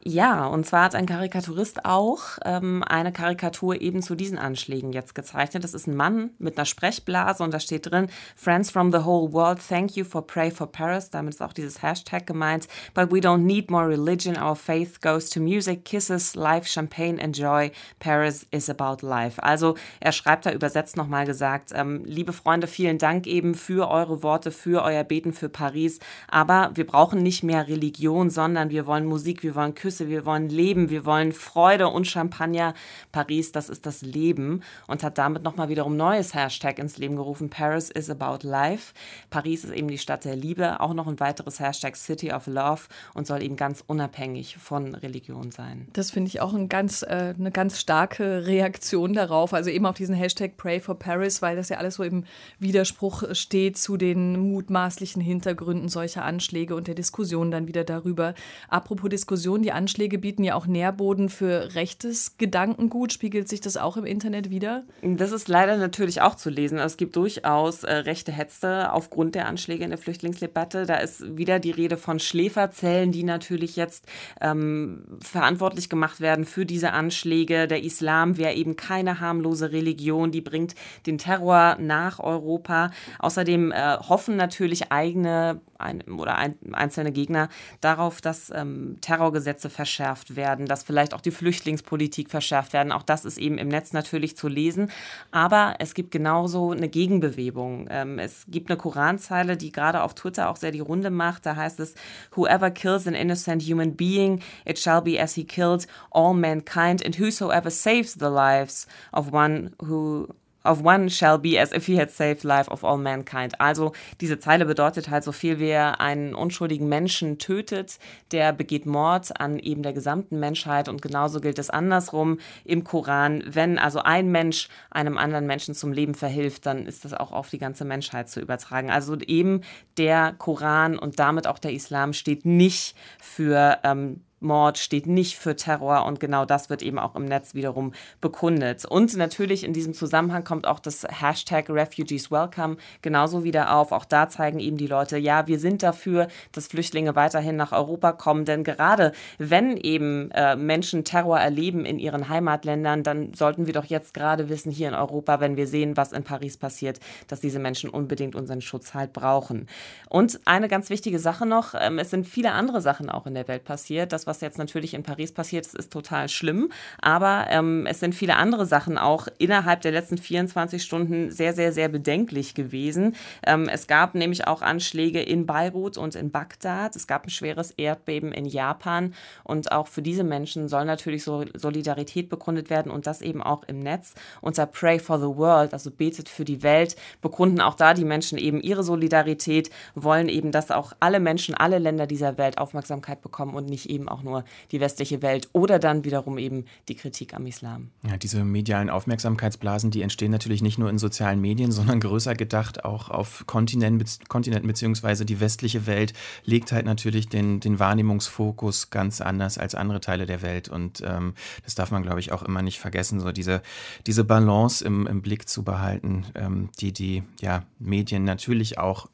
Ja, und zwar hat ein Karikaturist auch ähm, eine Karikatur eben zu diesen Anschlägen jetzt gezeichnet. Das ist ein Mann mit einer Sprechblase und da steht drin, Friends from the whole world, thank you for Pray for Paris. Damit ist auch dieses Hashtag gemeint. But we don't need more religion. Our faith goes to music, kisses, life, champagne and joy. Paris is about life. Also er schreibt da übersetzt nochmal gesagt, ähm, liebe Freunde, vielen Dank eben für eure Worte, für euer Beten für Paris. Aber wir brauchen nicht mehr Religion, sondern wir wollen Musik, wir wollen Küsse wir wollen Leben, wir wollen Freude und Champagner. Paris, das ist das Leben und hat damit nochmal wiederum neues Hashtag ins Leben gerufen. Paris is about life. Paris ist eben die Stadt der Liebe. Auch noch ein weiteres Hashtag City of Love und soll eben ganz unabhängig von Religion sein. Das finde ich auch ein ganz, äh, eine ganz starke Reaktion darauf. Also eben auf diesen Hashtag Pray for Paris, weil das ja alles so im Widerspruch steht zu den mutmaßlichen Hintergründen solcher Anschläge und der Diskussion dann wieder darüber. Apropos Diskussion, die Anschläge bieten ja auch Nährboden für rechtes Gedankengut. Spiegelt sich das auch im Internet wieder? Das ist leider natürlich auch zu lesen. Es gibt durchaus äh, rechte Hetze aufgrund der Anschläge in der Flüchtlingsdebatte. Da ist wieder die Rede von Schläferzellen, die natürlich jetzt ähm, verantwortlich gemacht werden für diese Anschläge. Der Islam wäre eben keine harmlose Religion, die bringt den Terror nach Europa. Außerdem äh, hoffen natürlich eigene ein, oder ein, einzelne Gegner darauf, dass ähm, Terrorgesetze verschärft werden, dass vielleicht auch die Flüchtlingspolitik verschärft werden. Auch das ist eben im Netz natürlich zu lesen. Aber es gibt genauso eine Gegenbewegung. Ähm, es gibt eine Koranzeile, die gerade auf Twitter auch sehr die Runde macht. Da heißt es, Whoever kills an innocent human being, it shall be as he killed all mankind, and whosoever saves the lives of one who of one shall be as if he had saved life of all mankind. Also diese Zeile bedeutet halt so viel, wer einen unschuldigen Menschen tötet, der begeht Mord an eben der gesamten Menschheit und genauso gilt es andersrum im Koran. Wenn also ein Mensch einem anderen Menschen zum Leben verhilft, dann ist das auch auf die ganze Menschheit zu übertragen. Also eben der Koran und damit auch der Islam steht nicht für ähm, Mord steht nicht für Terror und genau das wird eben auch im Netz wiederum bekundet. Und natürlich in diesem Zusammenhang kommt auch das Hashtag Refugees Welcome genauso wieder auf. Auch da zeigen eben die Leute, ja, wir sind dafür, dass Flüchtlinge weiterhin nach Europa kommen, denn gerade wenn eben äh, Menschen Terror erleben in ihren Heimatländern, dann sollten wir doch jetzt gerade wissen hier in Europa, wenn wir sehen, was in Paris passiert, dass diese Menschen unbedingt unseren Schutz halt brauchen. Und eine ganz wichtige Sache noch, ähm, es sind viele andere Sachen auch in der Welt passiert. Das was jetzt natürlich in Paris passiert ist, ist total schlimm. Aber ähm, es sind viele andere Sachen auch innerhalb der letzten 24 Stunden sehr, sehr, sehr bedenklich gewesen. Ähm, es gab nämlich auch Anschläge in Beirut und in Bagdad. Es gab ein schweres Erdbeben in Japan. Und auch für diese Menschen soll natürlich so Solidarität begründet werden und das eben auch im Netz. Unter Pray for the World, also betet für die Welt, bekunden auch da die Menschen eben ihre Solidarität, wollen eben, dass auch alle Menschen, alle Länder dieser Welt Aufmerksamkeit bekommen und nicht eben auch auch nur die westliche Welt oder dann wiederum eben die Kritik am Islam. Ja, diese medialen Aufmerksamkeitsblasen, die entstehen natürlich nicht nur in sozialen Medien, sondern größer gedacht auch auf Kontinenten Kontinent beziehungsweise die westliche Welt legt halt natürlich den, den Wahrnehmungsfokus ganz anders als andere Teile der Welt und ähm, das darf man, glaube ich, auch immer nicht vergessen, so diese, diese Balance im, im Blick zu behalten, ähm, die die ja, Medien natürlich auch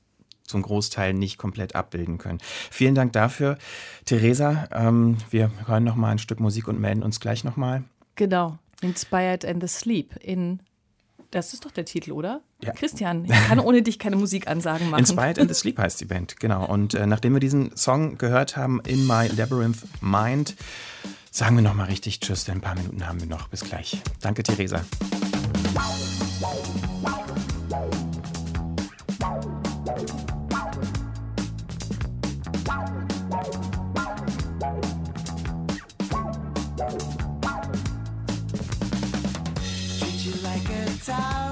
zum Großteil nicht komplett abbilden können. Vielen Dank dafür, Theresa. Ähm, wir hören noch mal ein Stück Musik und melden uns gleich noch mal. Genau, Inspired and the Sleep in das ist doch der Titel, oder? Ja. Christian, ich kann ohne dich keine Musikansagen machen. Inspired and the Sleep heißt die Band, genau. Und äh, nachdem wir diesen Song gehört haben, In My Labyrinth Mind, sagen wir noch mal richtig Tschüss, denn ein paar Minuten haben wir noch. Bis gleich. Danke, Theresa. time.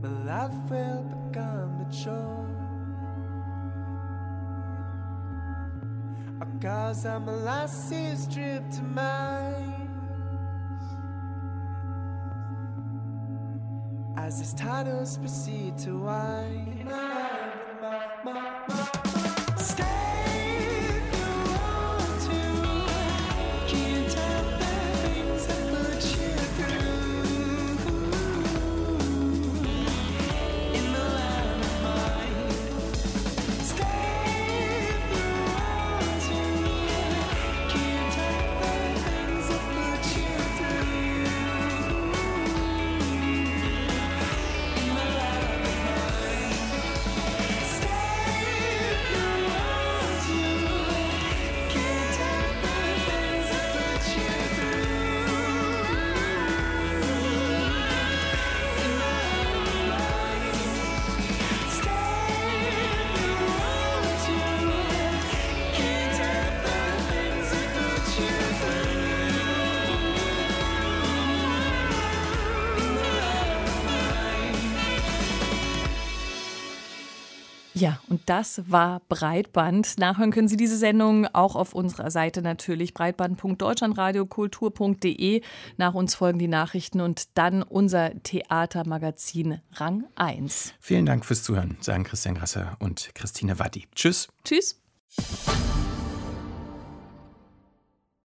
My life will become a chore. Our cars are molasses stripped to mine As these titles proceed to wine. Das war Breitband. Nachhören können Sie diese Sendung auch auf unserer Seite natürlich breitband.deutschlandradiokultur.de. Nach uns folgen die Nachrichten und dann unser Theatermagazin Rang 1. Vielen Dank fürs Zuhören, sagen Christian Grasser und Christine Waddi. Tschüss. Tschüss.